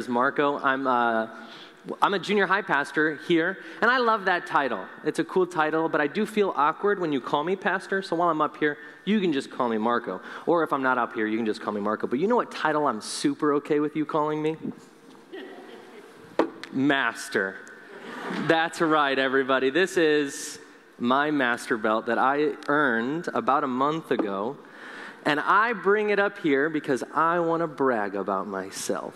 is Marco. I'm, uh, I'm a junior high pastor here, and I love that title. It's a cool title, but I do feel awkward when you call me pastor. So while I'm up here, you can just call me Marco. Or if I'm not up here, you can just call me Marco. But you know what title I'm super okay with you calling me? Master. That's right, everybody. This is my master belt that I earned about a month ago. And I bring it up here because I want to brag about myself.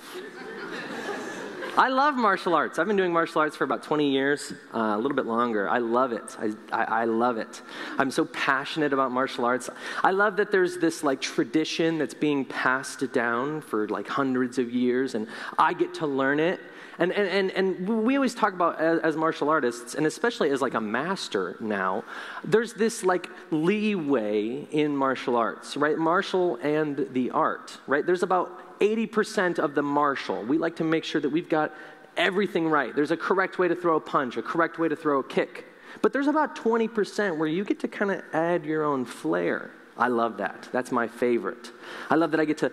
I love martial arts. I've been doing martial arts for about 20 years, uh, a little bit longer. I love it. I, I, I, love it. I'm so passionate about martial arts. I love that there's this like tradition that's being passed down for like hundreds of years, and I get to learn it. And, and, and, and we always talk about as, as martial artists, and especially as like a master now, there's this like leeway in martial arts, right? Martial and the art, right? There's about 80% of the martial. We like to make sure that we've got everything right. There's a correct way to throw a punch, a correct way to throw a kick. But there's about 20% where you get to kind of add your own flair. I love that. That's my favorite. I love that I get to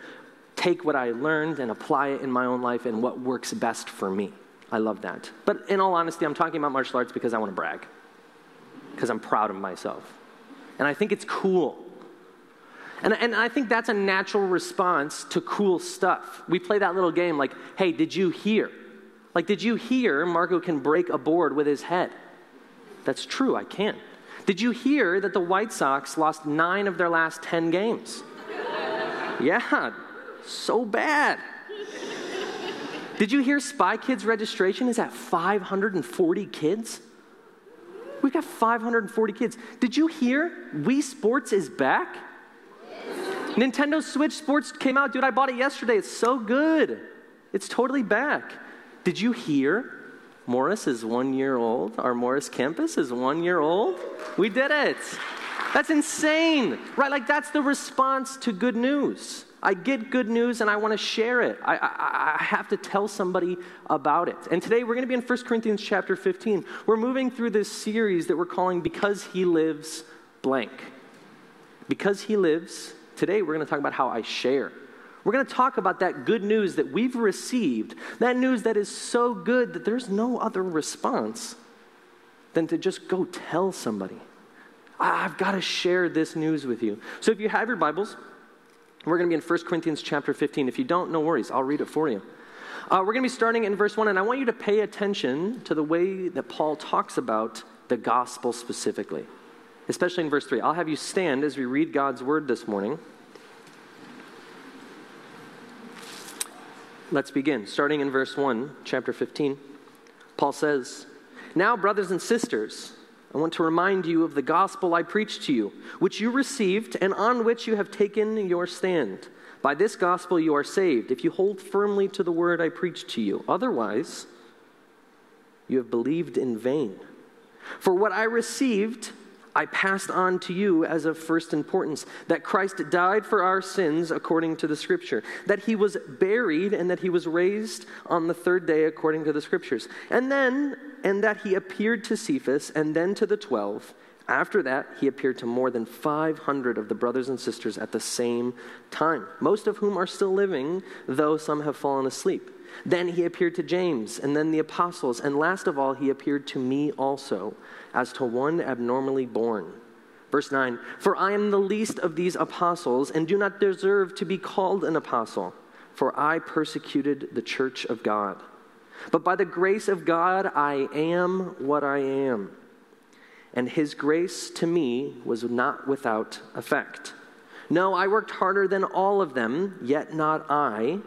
take what I learned and apply it in my own life and what works best for me. I love that. But in all honesty, I'm talking about martial arts because I want to brag, because I'm proud of myself. And I think it's cool. And, and I think that's a natural response to cool stuff. We play that little game like, hey, did you hear? Like, did you hear Marco can break a board with his head? That's true, I can. Did you hear that the White Sox lost nine of their last 10 games? yeah, so bad. Did you hear Spy Kids registration is at 540 kids? We've got 540 kids. Did you hear Wii Sports is back? Nintendo Switch Sports came out, dude. I bought it yesterday. It's so good. It's totally back. Did you hear? Morris is one year old. Our Morris campus is one year old. We did it. That's insane, right? Like, that's the response to good news. I get good news and I want to share it. I, I, I, have to tell somebody about it. And today we're going to be in 1 Corinthians chapter 15. We're moving through this series that we're calling Because He Lives Blank. Because He Lives Today, we're going to talk about how I share. We're going to talk about that good news that we've received, that news that is so good that there's no other response than to just go tell somebody. I've got to share this news with you. So if you have your Bibles, we're going to be in 1 Corinthians chapter 15. If you don't, no worries, I'll read it for you. Uh, we're going to be starting in verse 1, and I want you to pay attention to the way that Paul talks about the gospel specifically especially in verse 3. I'll have you stand as we read God's word this morning. Let's begin. Starting in verse 1, chapter 15, Paul says, Now, brothers and sisters, I want to remind you of the gospel I preached to you, which you received and on which you have taken your stand. By this gospel you are saved, if you hold firmly to the word I preached to you. Otherwise, you have believed in vain. For what I received, I passed on to you as of first importance that Christ died for our sins according to the Scripture, that he was buried, and that he was raised on the third day according to the Scriptures, and then, and that he appeared to Cephas and then to the twelve. After that, he appeared to more than 500 of the brothers and sisters at the same time, most of whom are still living, though some have fallen asleep. Then he appeared to James, and then the apostles, and last of all, he appeared to me also as to one abnormally born. Verse 9 For I am the least of these apostles and do not deserve to be called an apostle, for I persecuted the church of God. But by the grace of God, I am what I am. And his grace to me was not without effect. No, I worked harder than all of them, yet not I,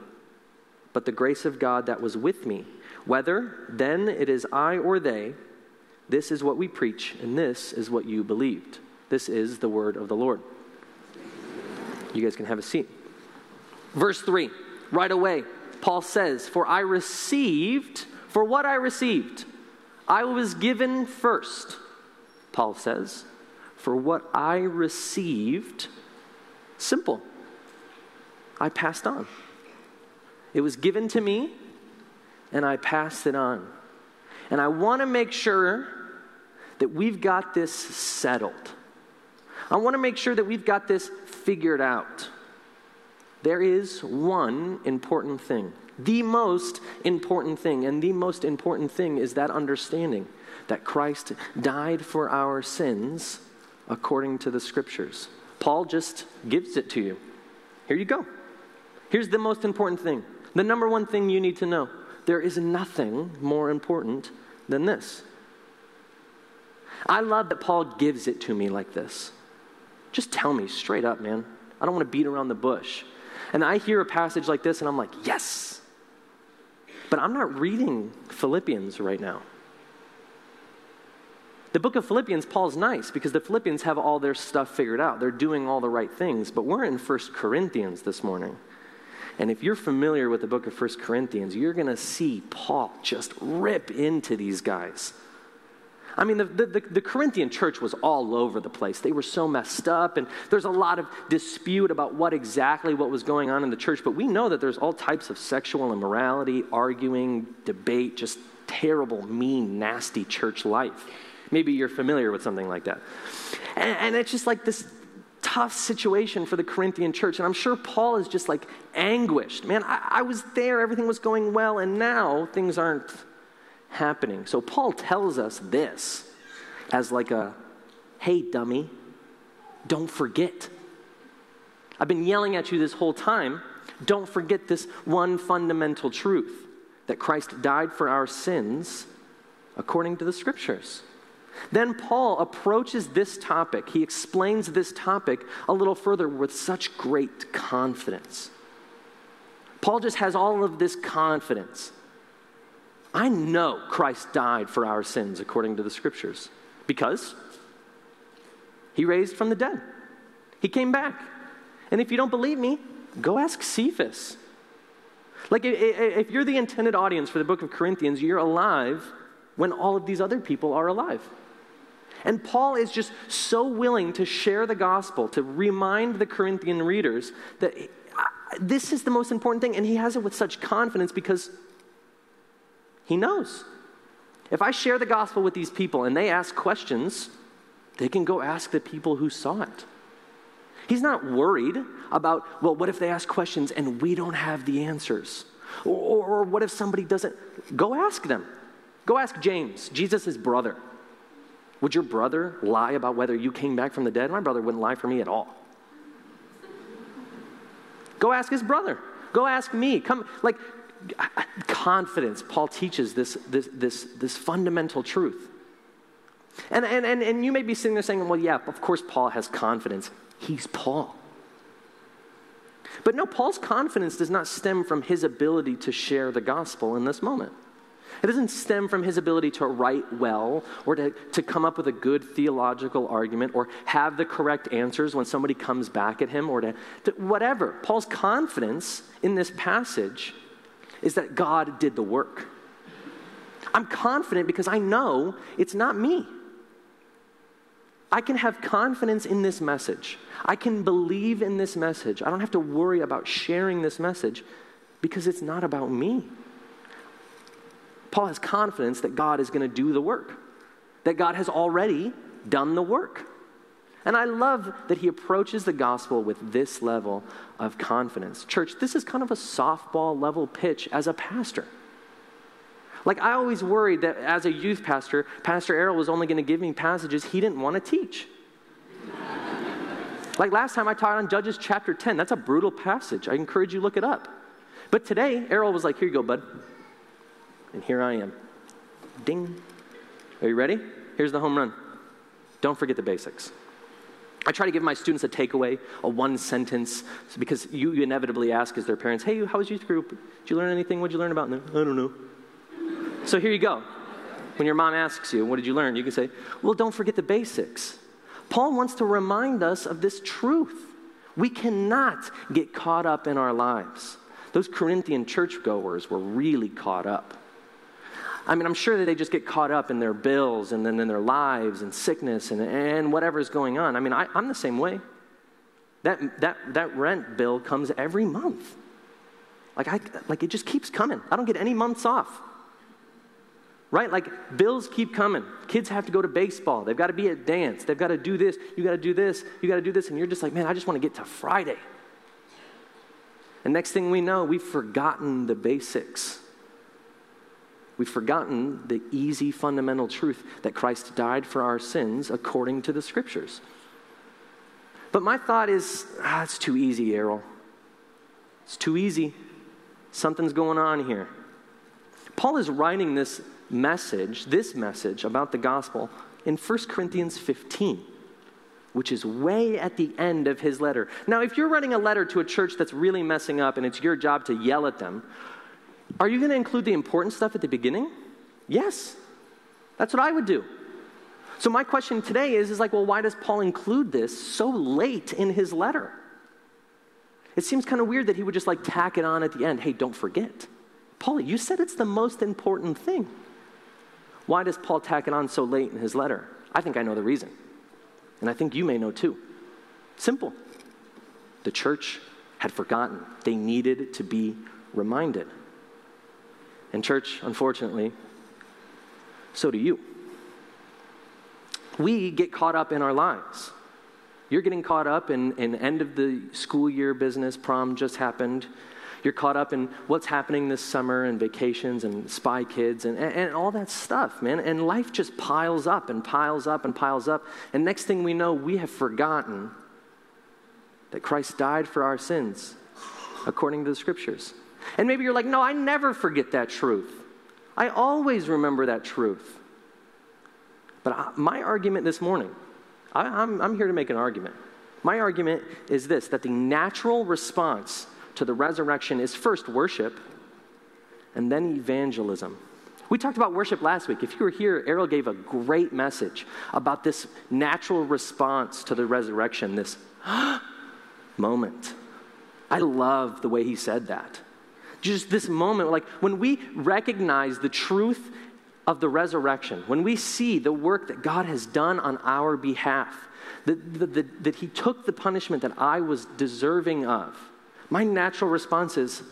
but the grace of God that was with me. Whether then it is I or they, this is what we preach, and this is what you believed. This is the word of the Lord. You guys can have a seat. Verse 3, right away, Paul says, For I received, for what I received, I was given first. Paul says, For what I received, simple. I passed on. It was given to me, and I passed it on. And I want to make sure that we've got this settled. I want to make sure that we've got this figured out. There is one important thing. The most important thing. And the most important thing is that understanding that Christ died for our sins according to the scriptures. Paul just gives it to you. Here you go. Here's the most important thing the number one thing you need to know there is nothing more important than this. I love that Paul gives it to me like this. Just tell me straight up, man. I don't want to beat around the bush. And I hear a passage like this and I'm like, yes. But I'm not reading Philippians right now. The book of Philippians, Paul's nice because the Philippians have all their stuff figured out. They're doing all the right things. But we're in First Corinthians this morning. And if you're familiar with the book of First Corinthians, you're going to see Paul just rip into these guys. I mean, the, the, the, Corinthian church was all over the place. They were so messed up, and there's a lot of dispute about what exactly what was going on in the church. But we know that there's all types of sexual immorality, arguing, debate, just terrible, mean, nasty church life. Maybe you're familiar with something like that. And, and it's just like this tough situation for the Corinthian church. And I'm sure Paul is just like anguished. Man, I, I was there, everything was going well, and now things aren't happening. So Paul tells us this as like a hey, dummy, don't forget. I've been yelling at you this whole time. Don't forget this one fundamental truth that Christ died for our sins according to the scriptures. Then Paul approaches this topic, he explains this topic a little further with such great confidence. Paul just has all of this confidence. I know Christ died for our sins according to the scriptures because he raised from the dead. He came back. And if you don't believe me, go ask Cephas. Like, if you're the intended audience for the book of Corinthians, you're alive when all of these other people are alive. And Paul is just so willing to share the gospel, to remind the Corinthian readers that uh, this is the most important thing. And he has it with such confidence because he knows. If I share the gospel with these people and they ask questions, they can go ask the people who saw it. He's not worried about, well, what if they ask questions and we don't have the answers? Or, or, or what if somebody doesn't? Go ask them. Go ask James, Jesus' brother. Would your brother lie about whether you came back from the dead? My brother wouldn't lie for me at all. Go ask his brother. Go ask me. Come, like, confidence. Paul teaches this, this, this, this fundamental truth. And, and, and, and you may be sitting there saying, well, yeah, of course Paul has confidence. He's Paul. But no, Paul's confidence does not stem from his ability to share the gospel in this moment. It doesn't stem from his ability to write well or to, to come up with a good theological argument or have the correct answers when somebody comes back at him or to, to whatever. Paul's confidence in this passage is that God did the work. I'm confident because I know it's not me. I can have confidence in this message. I can believe in this message. I don't have to worry about sharing this message because it's not about me. Paul has confidence that God is going to do the work, that God has already done the work. And I love that he approaches the gospel with this level of confidence. Church, this is kind of a softball level pitch as a pastor. Like, I always worried that as a youth pastor, Pastor Errol was only going to give me passages he didn't want to teach. like last time I taught on Judges chapter 10, that's a brutal passage. I encourage you look it up. But today, Errol was like, Here you go, bud. And here I am. Ding. Are you ready? Here's the home run. Don't forget the basics. I try to give my students a takeaway, a one sentence, because you, inevitably ask as their parents, hey, how was youth group? Did you learn anything? What did you learn about? No, I don't know. So here you go. When your mom asks you, what did you learn? You can say, well, don't forget the basics. Paul wants to remind us of this truth. We cannot get caught up in our lives. Those Corinthian churchgoers were really caught up. I mean, I'm sure that they just get caught up in their bills and then in their lives and sickness and, and whatever's going on. I mean, I, I'm the same way. That, that, that rent bill comes every month. Like, I, like, it just keeps coming. I don't get any months off. Right? Like, bills keep coming. Kids have to go to baseball. They've got to be at dance. They've got to do this. You got to do this. You got to do this. And you're just like, man, I just want to get to Friday. And next thing we know, we've forgotten the basics. We've forgotten the easy fundamental truth that Christ died for our sins according to the scriptures. But my thought is, ah, it's too easy, Errol. It's too easy. Something's going on here. Paul is writing this message, this message about the gospel, in 1 Corinthians 15, which is way at the end of his letter. Now, if you're writing a letter to a church that's really messing up and it's your job to yell at them, are you going to include the important stuff at the beginning? Yes. That's what I would do. So my question today is, is like, well, why does Paul include this so late in his letter? It seems kind of weird that he would just like tack it on at the end. Hey, don't forget. Paul, you said it's the most important thing. Why does Paul tack it on so late in his letter? I think I know the reason. And I think you may know too. Simple. The church had forgotten. They needed to be reminded. And, church, unfortunately, so do you. We get caught up in our lives. You're getting caught up in, in end of the school year business, prom just happened. You're caught up in what's happening this summer and vacations and spy kids and, and, and, all that stuff, man. And life just piles up and piles up and piles up. And next thing we know, we have forgotten that Christ died for our sins according to the scriptures. And maybe you're like, no, I never forget that truth. I always remember that truth. But I, my argument this morning, I, I'm, I'm here to make an argument. My argument is this that the natural response to the resurrection is first worship and then evangelism. We talked about worship last week. If you were here, Errol gave a great message about this natural response to the resurrection, this moment. I love the way he said that. Just this moment, like when we recognize the truth of the resurrection, when we see the work that God has done on our behalf, that, that, that he took the punishment that I was deserving of my natural response is,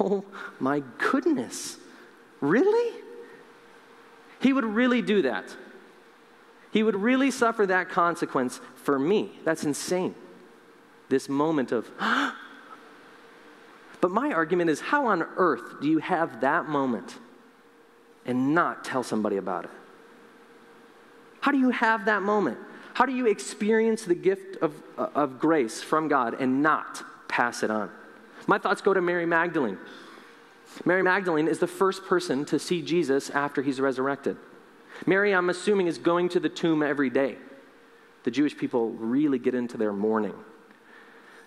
oh my goodness, really? He would really do that. He would really suffer that consequence for me. That's insane. This moment of, but my argument is how on earth do you have that moment and not tell somebody about it? How do you have that moment? How do you experience the gift of, of grace from God and not pass it on. My thoughts go to Mary Magdalene. Mary Magdalene is the first person to see Jesus after he's resurrected. Mary, I'm assuming, is going to the tomb every day. The Jewish people really get into their mourning.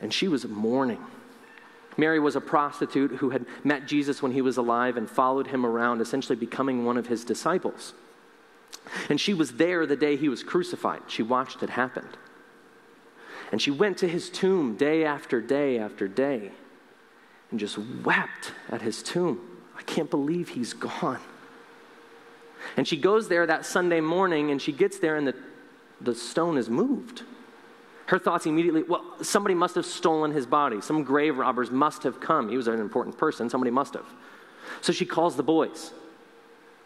And she was mourning. Mary was a prostitute who had met Jesus when he was alive and followed him around, essentially becoming one of his disciples. And she was there the day he was crucified. She watched it happen. And she went to his tomb day after day after day and just wept at his tomb. I can't believe he's gone. And she goes there that Sunday morning and she gets there and the, the stone is moved. Her thoughts immediately, well, somebody must have stolen his body. Some grave robbers must have come. He was an important person. Somebody must have. So she calls the boys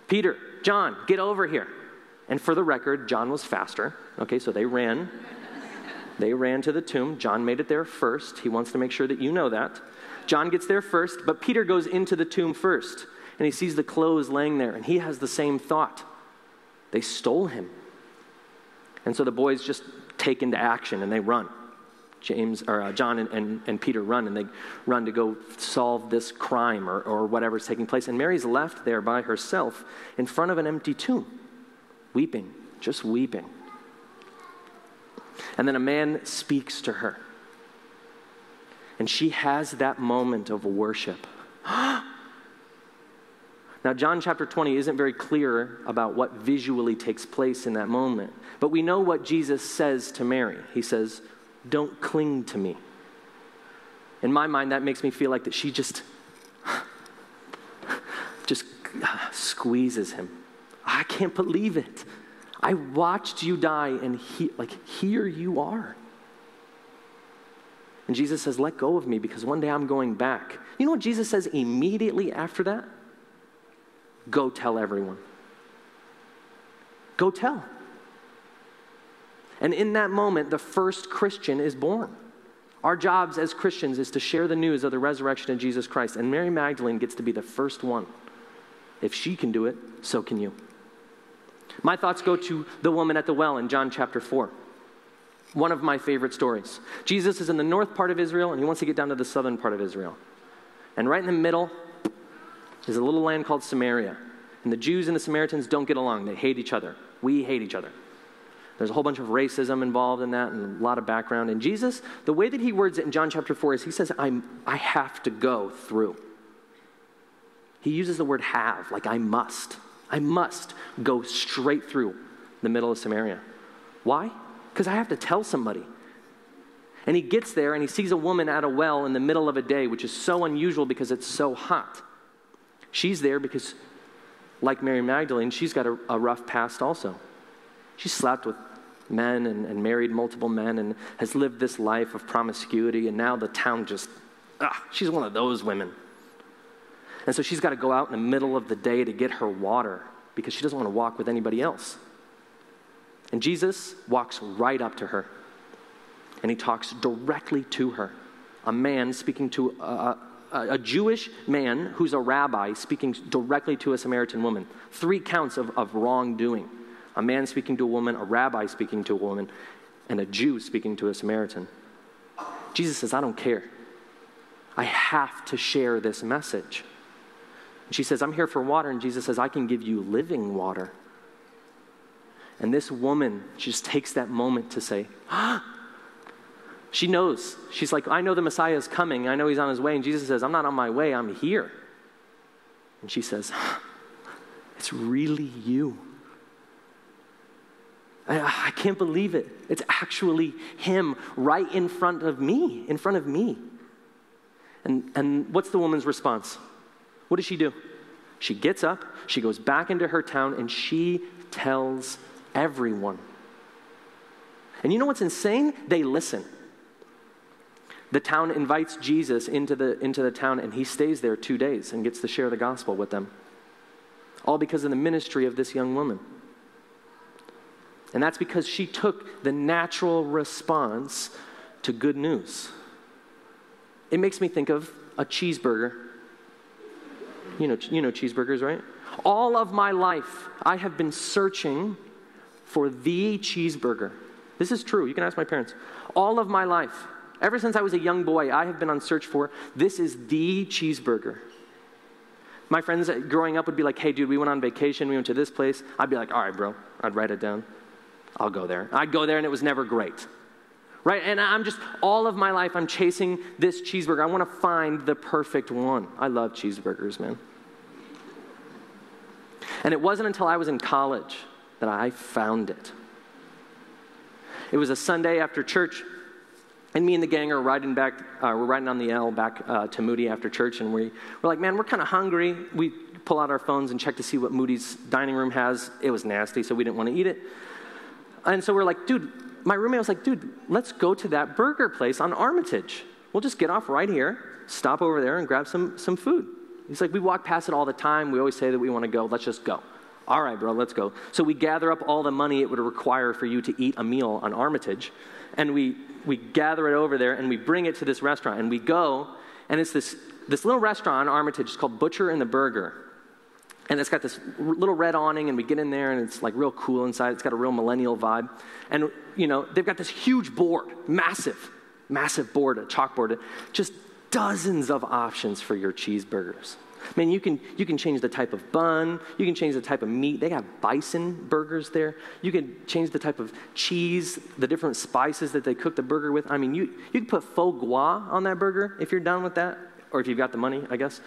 Peter, John, get over here. And for the record, John was faster. Okay, so they ran. They ran to the tomb. John made it there first. He wants to make sure that you know that. John gets there first, but Peter goes into the tomb first. And he sees the clothes laying there, and he has the same thought. They stole him. And so the boys just take into action and they run. James or uh, John and, and, and, Peter run and they run to go solve this crime or, or whatever's taking place. And Mary's left there by herself in front of an empty tomb, weeping, just weeping. And then a man speaks to her. And she has that moment of worship. now, John chapter 20 isn't very clear about what visually takes place in that moment, but we know what Jesus says to Mary. He says, Don't cling to me. In my mind, that makes me feel like that she just, just squeezes him. I can't believe it. I watched you die, and he, like here you are. And Jesus says, Let go of me because one day I'm going back. You know what Jesus says immediately after that? Go tell everyone. Go tell. And in that moment, the first Christian is born. Our jobs as Christians is to share the news of the resurrection of Jesus Christ. And Mary Magdalene gets to be the first one. If she can do it, so can you. My thoughts go to the woman at the well in John chapter 4. One of my favorite stories. Jesus is in the north part of Israel and he wants to get down to the southern part of Israel. And right in the middle is a little land called Samaria. And the Jews and the Samaritans don't get along, they hate each other. We hate each other. There's a whole bunch of racism involved in that and a lot of background. And Jesus, the way that he words it in John chapter 4 is he says, I'm, I have to go through. He uses the word have, like I must. I must go straight through the middle of Samaria. Why? Because I have to tell somebody. And he gets there and he sees a woman at a well in the middle of a day, which is so unusual because it's so hot. She's there because, like Mary Magdalene, she's got a, a rough past also. She slept with men and, and married multiple men and has lived this life of promiscuity, and now the town just, ah, she's one of those women. And so she's got to go out in the middle of the day to get her water because she doesn't want to walk with anybody else. And Jesus walks right up to her and he talks directly to her. A man speaking to a, a, Jewish man who's a rabbi speaking directly to a Samaritan woman. Three counts of, of wrongdoing a man speaking to a woman, a rabbi speaking to a woman, and a Jew speaking to a Samaritan. Jesus says, I don't care. I have to share this message. And she says, I'm here for water. And Jesus says, I can give you living water. And this woman just takes that moment to say, ah. She knows. She's like, I know the Messiah is coming. I know he's on his way. And Jesus says, I'm not on my way, I'm here. And she says, It's really you. I, I can't believe it. It's actually him right in front of me, in front of me. And, and what's the woman's response? What does she do? She gets up, she goes back into her town, and she tells everyone. And you know what's insane? They listen. The town invites Jesus into the, into the town, and he stays there two days and gets to share the gospel with them. All because of the ministry of this young woman. And that's because she took the natural response to good news. It makes me think of a cheeseburger. You know, you know cheeseburgers, right? All of my life, I have been searching for the cheeseburger. This is true. You can ask my parents. All of my life, ever since I was a young boy, I have been on search for this is the cheeseburger. My friends growing up would be like, hey, dude, we went on vacation. We went to this place. I'd be like, all right, bro. I'd write it down. I'll go there. I'd go there and it was never great. Right? And I'm just, all of my life, I'm chasing this cheeseburger. I want to find the perfect one. I love cheeseburgers, man. And it wasn't until I was in college that I found it. It was a Sunday after church, and me and the gang are riding back, uh, we're riding on the L back uh, to Moody after church, and we, we're like, man, we're kind of hungry. We pull out our phones and check to see what Moody's dining room has. It was nasty, so we didn't want to eat it. And so we're like, dude, my roommate was like, dude, let's go to that burger place on Armitage. We'll just get off right here, stop over there, and grab some, some food. He's like, we walk past it all the time. We always say that we want to go. Let's just go. All right, bro, let's go. So we gather up all the money it would require for you to eat a meal on Armitage, and we, we gather it over there and we bring it to this restaurant. And we go, and it's this, this little restaurant on Armitage. It's called Butcher and the Burger. And it's got this little red awning, and we get in there, and it's like real cool inside. It's got a real millennial vibe. And, you know, they've got this huge board, massive, massive board, a chalkboard, just dozens of options for your cheeseburgers. I mean, you can, you can change the type of bun, you can change the type of meat. They got bison burgers there. You can change the type of cheese, the different spices that they cook the burger with. I mean, you, you can put foie gras on that burger if you're done with that or if you've got the money, I guess.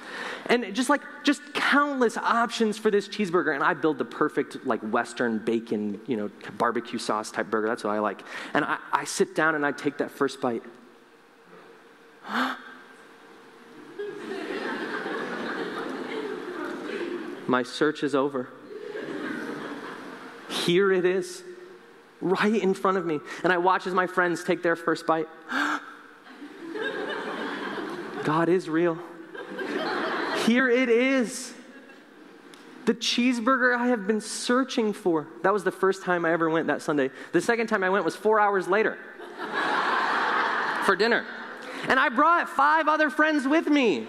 And just like, just countless options for this cheeseburger. And I build the perfect, like, Western bacon, you know, barbecue sauce type burger. That's what I like. And I, I sit down and I take that first bite. My search is over. Here it is, right in front of me. And I watch as my friends take their first bite. God is real. Here it is. The cheeseburger I have been searching for. That was the first time I ever went that Sunday. The second time I went was four hours later for dinner. And I brought five other friends with me.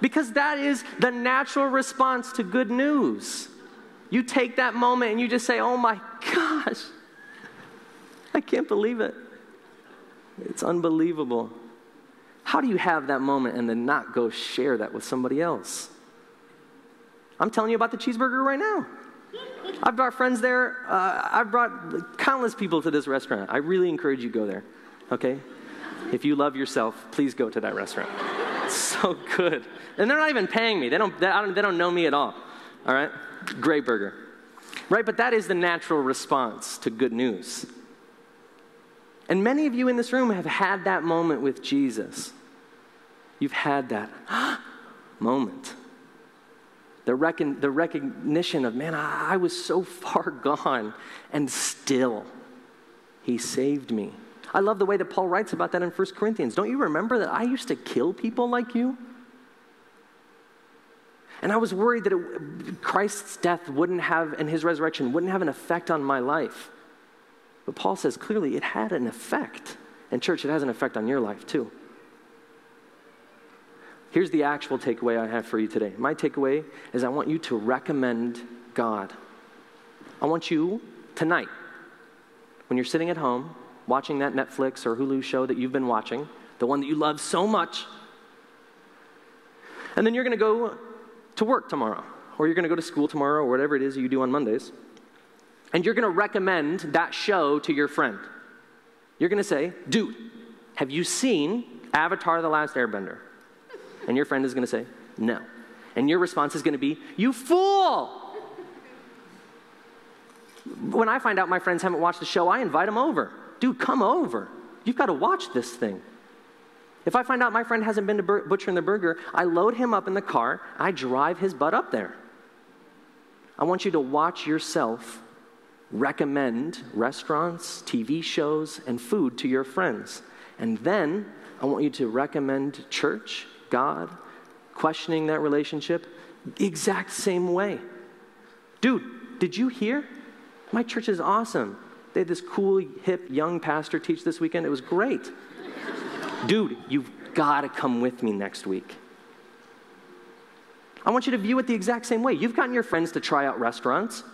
Because that is the natural response to good news. You take that moment and you just say, oh my gosh, I can't believe it. It's unbelievable. How do you have that moment and then not go share that with somebody else? I'm telling you about the cheeseburger right now. I've brought friends there. Uh, I've brought countless people to this restaurant. I really encourage you go there, okay? If you love yourself, please go to that restaurant. So good. And they're not even paying me. They don't, they, don't, they don't know me at all, all right? Great burger. Right, but that is the natural response to good news. And many of you in this room have had that moment with Jesus. You've had that moment. The, recon, the recognition of, man, I, I was so far gone, and still, he saved me. I love the way that Paul writes about that in 1 Corinthians. Don't you remember that I used to kill people like you? And I was worried that it, Christ's death wouldn't have, and his resurrection wouldn't have an effect on my life. But Paul says clearly it had an effect. And, church, it has an effect on your life too. Here's the actual takeaway I have for you today. My takeaway is I want you to recommend God. I want you tonight, when you're sitting at home watching that Netflix or Hulu show that you've been watching, the one that you love so much, and then you're going to go to work tomorrow, or you're going to go to school tomorrow, or whatever it is you do on Mondays and you're going to recommend that show to your friend. You're going to say, dude, have you seen Avatar The Last Airbender? And your friend is going to say, no. And your response is going to be, you fool! When I find out my friends haven't watched the show, I invite them over. Dude, come over. You've got to watch this thing. If I find out my friend hasn't been to Butcher and the Burger, I load him up in the car, I drive his butt up there. I want you to watch yourself recommend restaurants, TV shows, and food to your friends. And then I want you to recommend church, God, questioning that relationship, exact same way. Dude, did you hear? My church is awesome. They had this cool, hip, young pastor teach this weekend. It was great. Dude, you've got to come with me next week. I want you to view it the exact same way. You've gotten your friends to try out restaurants.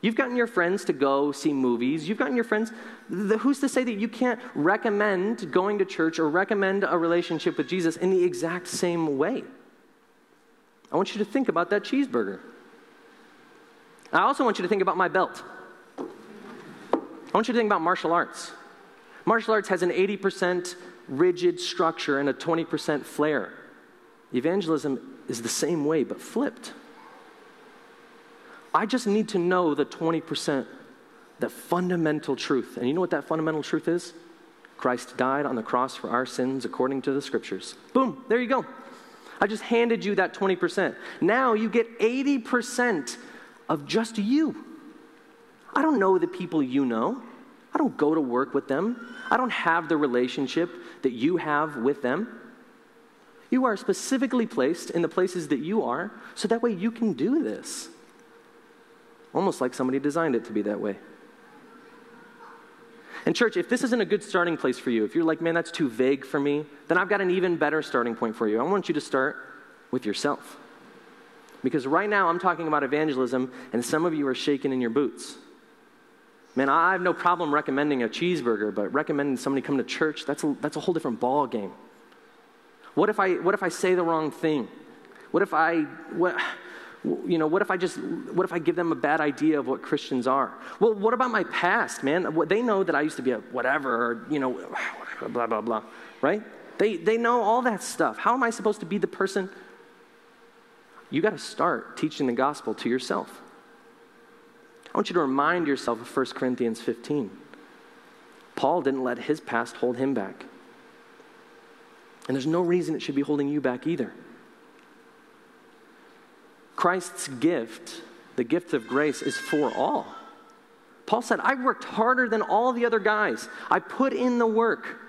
You've gotten your friends to go see movies. You've gotten your friends. The, who's to say that you can't recommend going to church or recommend a relationship with Jesus in the exact same way? I want you to think about that cheeseburger. I also want you to think about my belt. I want you to think about martial arts. Martial arts has an 80% rigid structure and a 20% flair. Evangelism is the same way, but flipped. I just need to know the 20%, the fundamental truth. And you know what that fundamental truth is? Christ died on the cross for our sins according to the scriptures. Boom, there you go. I just handed you that 20%. Now you get 80% of just you. I don't know the people you know. I don't go to work with them. I don't have the relationship that you have with them. You are specifically placed in the places that you are so that way you can do this. Almost like somebody designed it to be that way. And, church, if this isn't a good starting place for you, if you're like, man, that's too vague for me, then I've got an even better starting point for you. I want you to start with yourself. Because right now I'm talking about evangelism, and some of you are shaking in your boots. Man, I have no problem recommending a cheeseburger, but recommending somebody come to church, that's a, that's a whole different ball game. What if I, what if I say the wrong thing? What if I, what, you know, what if I just, what if I give them a bad idea of what Christians are? Well, what about my past, man? They know that I used to be a whatever, or, you know, blah, blah, blah, right? They, they know all that stuff. How am I supposed to be the person? You got to start teaching the gospel to yourself. I want you to remind yourself of 1 Corinthians 15. Paul didn't let his past hold him back. And there's no reason it should be holding you back either. Christ's gift, the gift of grace, is for all. Paul said, I worked harder than all the other guys. I put in the work.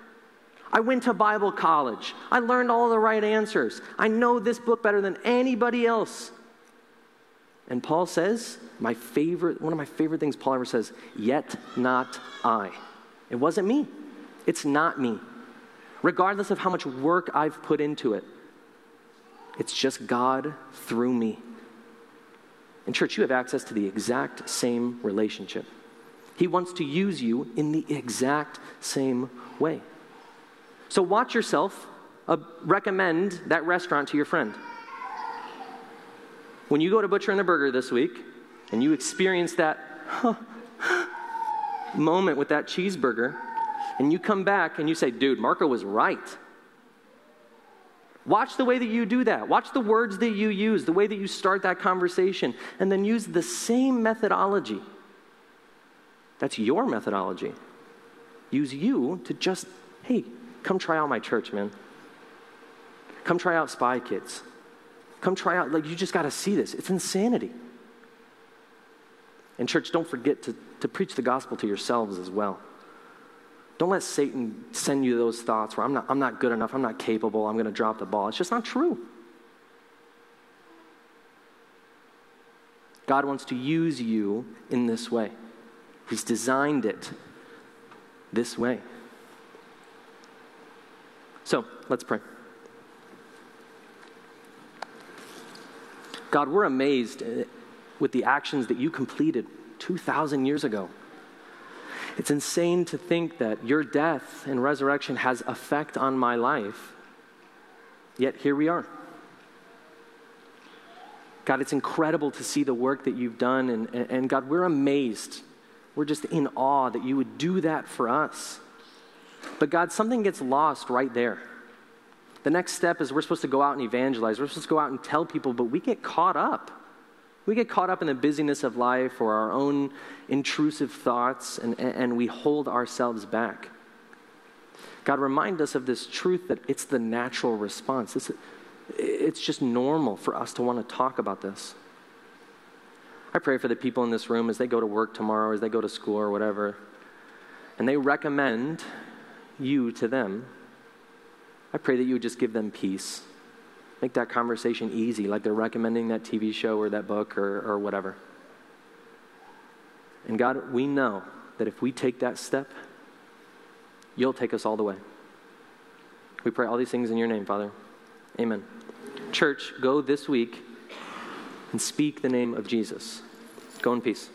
I went to Bible college. I learned all the right answers. I know this book better than anybody else. And Paul says, my favorite, one of my favorite things Paul ever says, yet not I. It wasn't me. It's not me. regardless of how much work I've put into it. It's just God through me. In church, you have access to the exact same relationship. He wants to use you in the exact same way. So watch yourself uh, recommend that restaurant to your friend. When you go to Butcher and the Burger this week and you experience that huh, moment with that cheeseburger, and you come back and you say, dude, Marco was right. Watch the way that you do that. Watch the words that you use, the way that you start that conversation, and then use the same methodology. That's your methodology. Use you to just, hey, come try out my church, man. Come try out Spy Kids. Come try out, like, you just got to see this. It's insanity. And, church, don't forget to, to preach the gospel to yourselves as well. Don't let Satan send you those thoughts where I'm not, I'm not good enough, I'm not capable, I'm going to drop the ball. It's just not true. God wants to use you in this way, He's designed it this way. So let's pray. God, we're amazed with the actions that you completed 2,000 years ago. It's insane to think that your death and resurrection has effect on my life. Yet here we are. God, it's incredible to see the work that you've done. And, and God, we're amazed. We're just in awe that you would do that for us. But God, something gets lost right there. The next step is we're supposed to go out and evangelize. We're supposed to go out and tell people, but we get caught up. We get caught up in the busyness of life or our own intrusive thoughts, and, and we hold ourselves back. God, remind us of this truth that it's the natural response. It's, it's just normal for us to want to talk about this. I pray for the people in this room as they go to work tomorrow, as they go to school or whatever, and they recommend you to them. I pray that you would just give them peace. Make that conversation easy, like they're recommending that TV show or that book or, or whatever. And God, we know that if we take that step, you'll take us all the way. We pray all these things in your name, Father. Amen. Church, go this week and speak the name of Jesus. Go in peace.